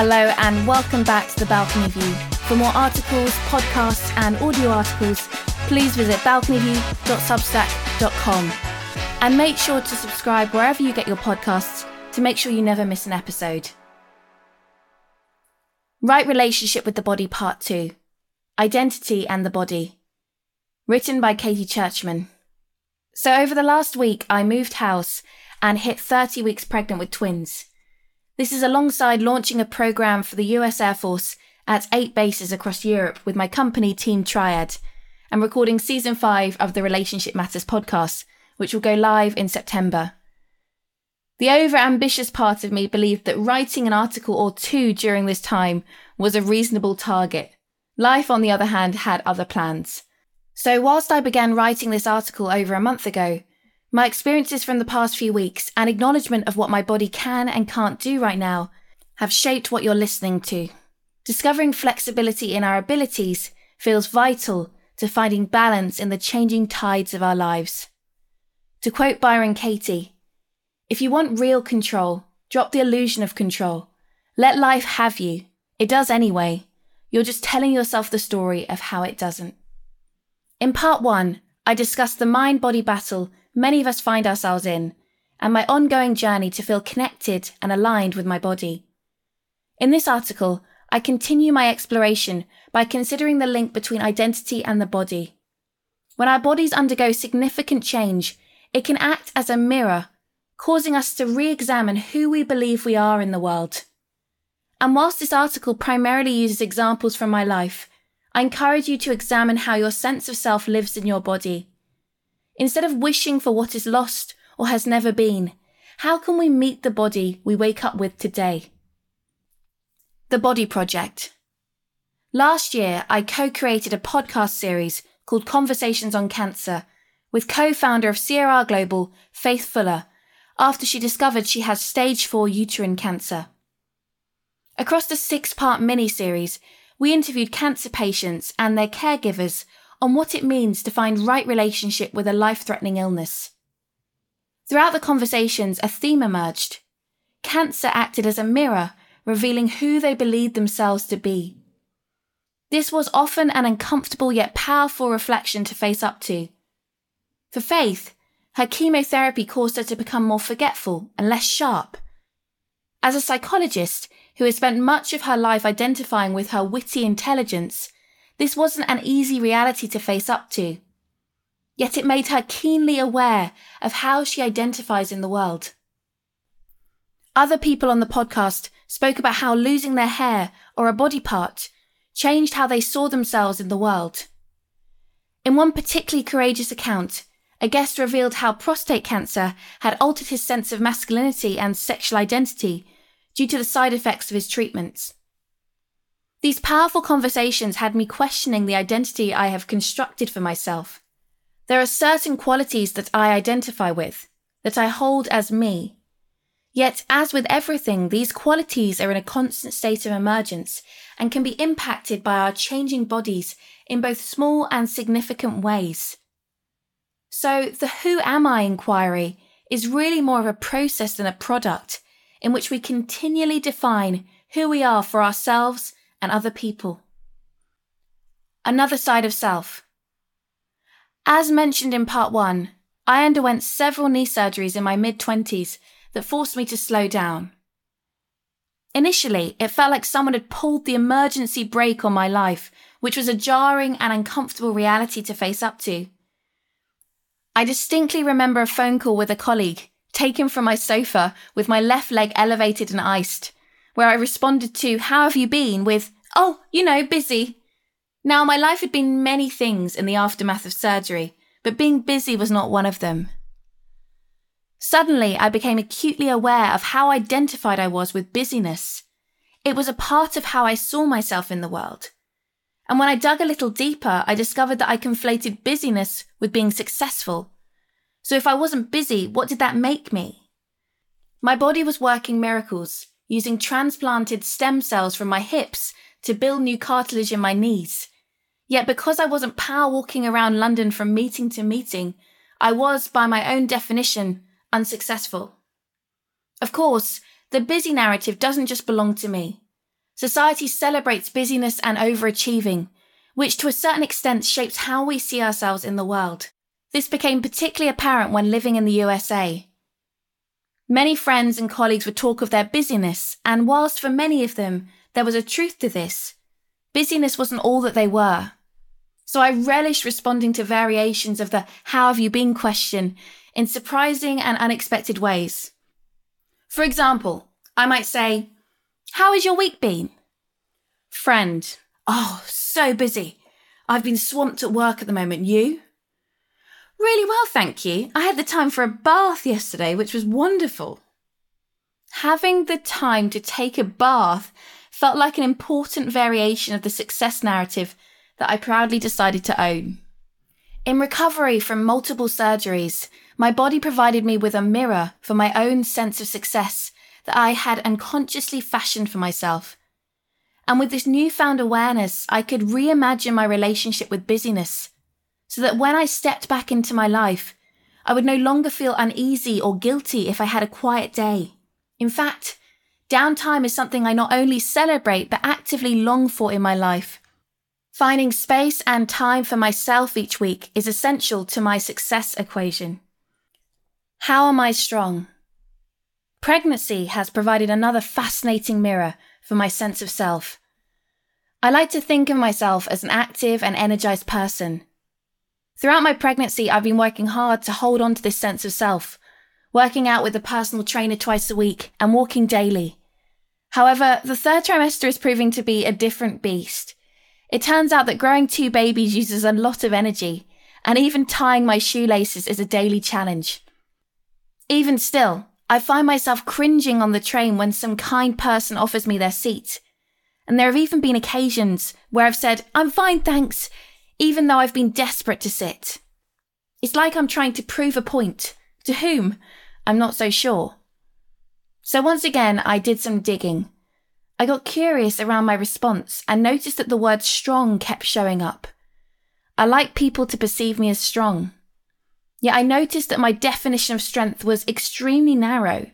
Hello, and welcome back to the Balcony View. For more articles, podcasts, and audio articles, please visit balconyview.substack.com. And make sure to subscribe wherever you get your podcasts to make sure you never miss an episode. Right Relationship with the Body Part 2 Identity and the Body. Written by Katie Churchman. So, over the last week, I moved house and hit 30 weeks pregnant with twins. This is alongside launching a program for the US Air Force at eight bases across Europe with my company Team Triad and recording season five of the Relationship Matters podcast, which will go live in September. The over ambitious part of me believed that writing an article or two during this time was a reasonable target. Life, on the other hand, had other plans. So, whilst I began writing this article over a month ago, my experiences from the past few weeks and acknowledgement of what my body can and can't do right now have shaped what you're listening to. Discovering flexibility in our abilities feels vital to finding balance in the changing tides of our lives. To quote Byron Katie, if you want real control, drop the illusion of control. Let life have you. It does anyway. You're just telling yourself the story of how it doesn't. In part one, I discussed the mind body battle many of us find ourselves in, and my ongoing journey to feel connected and aligned with my body. In this article, I continue my exploration by considering the link between identity and the body. When our bodies undergo significant change, it can act as a mirror, causing us to re examine who we believe we are in the world. And whilst this article primarily uses examples from my life, I encourage you to examine how your sense of self lives in your body Instead of wishing for what is lost or has never been, how can we meet the body we wake up with today? The Body Project. Last year, I co created a podcast series called Conversations on Cancer with co founder of CRR Global, Faith Fuller, after she discovered she has stage 4 uterine cancer. Across the six part mini series, we interviewed cancer patients and their caregivers on what it means to find right relationship with a life threatening illness. Throughout the conversations, a theme emerged. Cancer acted as a mirror, revealing who they believed themselves to be. This was often an uncomfortable yet powerful reflection to face up to. For Faith, her chemotherapy caused her to become more forgetful and less sharp. As a psychologist who has spent much of her life identifying with her witty intelligence, this wasn't an easy reality to face up to. Yet it made her keenly aware of how she identifies in the world. Other people on the podcast spoke about how losing their hair or a body part changed how they saw themselves in the world. In one particularly courageous account, a guest revealed how prostate cancer had altered his sense of masculinity and sexual identity due to the side effects of his treatments. These powerful conversations had me questioning the identity I have constructed for myself. There are certain qualities that I identify with, that I hold as me. Yet, as with everything, these qualities are in a constant state of emergence and can be impacted by our changing bodies in both small and significant ways. So, the Who Am I inquiry is really more of a process than a product in which we continually define who we are for ourselves and other people. Another side of self. As mentioned in part one, I underwent several knee surgeries in my mid 20s that forced me to slow down. Initially, it felt like someone had pulled the emergency brake on my life, which was a jarring and uncomfortable reality to face up to. I distinctly remember a phone call with a colleague, taken from my sofa with my left leg elevated and iced, where I responded to, How have you been? with, Oh, you know, busy. Now, my life had been many things in the aftermath of surgery, but being busy was not one of them. Suddenly, I became acutely aware of how identified I was with busyness. It was a part of how I saw myself in the world. And when I dug a little deeper, I discovered that I conflated busyness with being successful. So if I wasn't busy, what did that make me? My body was working miracles, using transplanted stem cells from my hips to build new cartilage in my knees. Yet because I wasn't power walking around London from meeting to meeting, I was, by my own definition, unsuccessful. Of course, the busy narrative doesn't just belong to me. Society celebrates busyness and overachieving, which to a certain extent shapes how we see ourselves in the world. This became particularly apparent when living in the USA. Many friends and colleagues would talk of their busyness, and whilst for many of them there was a truth to this, busyness wasn't all that they were. So I relished responding to variations of the how have you been question in surprising and unexpected ways. For example, I might say, How has your week been? Friend, Oh, so busy. I've been swamped at work at the moment. You? Really well, thank you. I had the time for a bath yesterday, which was wonderful. Having the time to take a bath felt like an important variation of the success narrative that I proudly decided to own. In recovery from multiple surgeries, my body provided me with a mirror for my own sense of success that I had unconsciously fashioned for myself. And with this newfound awareness, I could reimagine my relationship with busyness so that when I stepped back into my life, I would no longer feel uneasy or guilty if I had a quiet day. In fact, downtime is something I not only celebrate but actively long for in my life. Finding space and time for myself each week is essential to my success equation. How am I strong? Pregnancy has provided another fascinating mirror for my sense of self. I like to think of myself as an active and energized person Throughout my pregnancy, I've been working hard to hold on to this sense of self, working out with a personal trainer twice a week and walking daily. However, the third trimester is proving to be a different beast. It turns out that growing two babies uses a lot of energy, and even tying my shoelaces is a daily challenge. Even still, I find myself cringing on the train when some kind person offers me their seat. And there have even been occasions where I've said, I'm fine, thanks, even though I've been desperate to sit. It's like I'm trying to prove a point. To whom? I'm not so sure. So once again, I did some digging. I got curious around my response and noticed that the word strong kept showing up. I like people to perceive me as strong. Yet I noticed that my definition of strength was extremely narrow.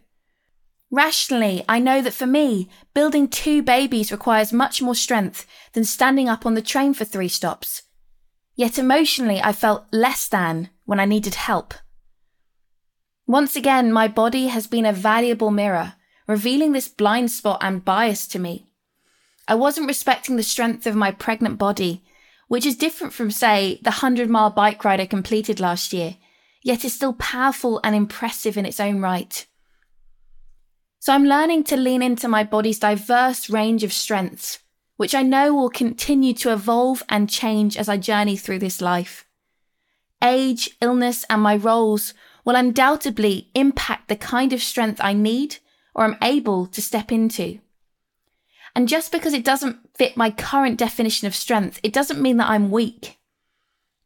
Rationally, I know that for me, building two babies requires much more strength than standing up on the train for three stops. Yet emotionally, I felt less than when I needed help. Once again, my body has been a valuable mirror, revealing this blind spot and bias to me. I wasn't respecting the strength of my pregnant body, which is different from, say, the 100 mile bike ride I completed last year, yet is still powerful and impressive in its own right. So I'm learning to lean into my body's diverse range of strengths which I know will continue to evolve and change as I journey through this life. Age, illness, and my roles will undoubtedly impact the kind of strength I need or am able to step into. And just because it doesn't fit my current definition of strength, it doesn't mean that I'm weak.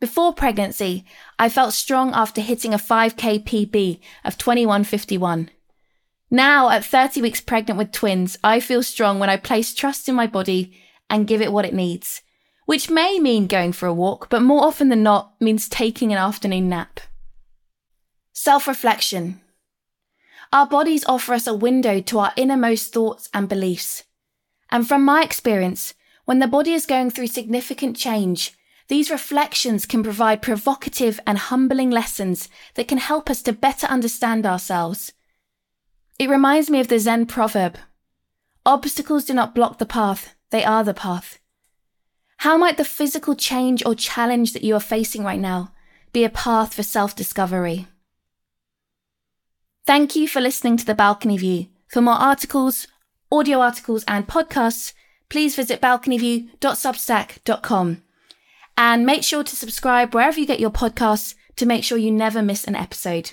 Before pregnancy, I felt strong after hitting a 5k PB of 2151. Now, at 30 weeks pregnant with twins, I feel strong when I place trust in my body and give it what it needs, which may mean going for a walk, but more often than not means taking an afternoon nap. Self reflection. Our bodies offer us a window to our innermost thoughts and beliefs. And from my experience, when the body is going through significant change, these reflections can provide provocative and humbling lessons that can help us to better understand ourselves it reminds me of the Zen proverb Obstacles do not block the path, they are the path. How might the physical change or challenge that you are facing right now be a path for self discovery? Thank you for listening to The Balcony View. For more articles, audio articles, and podcasts, please visit balconyview.substack.com. And make sure to subscribe wherever you get your podcasts to make sure you never miss an episode.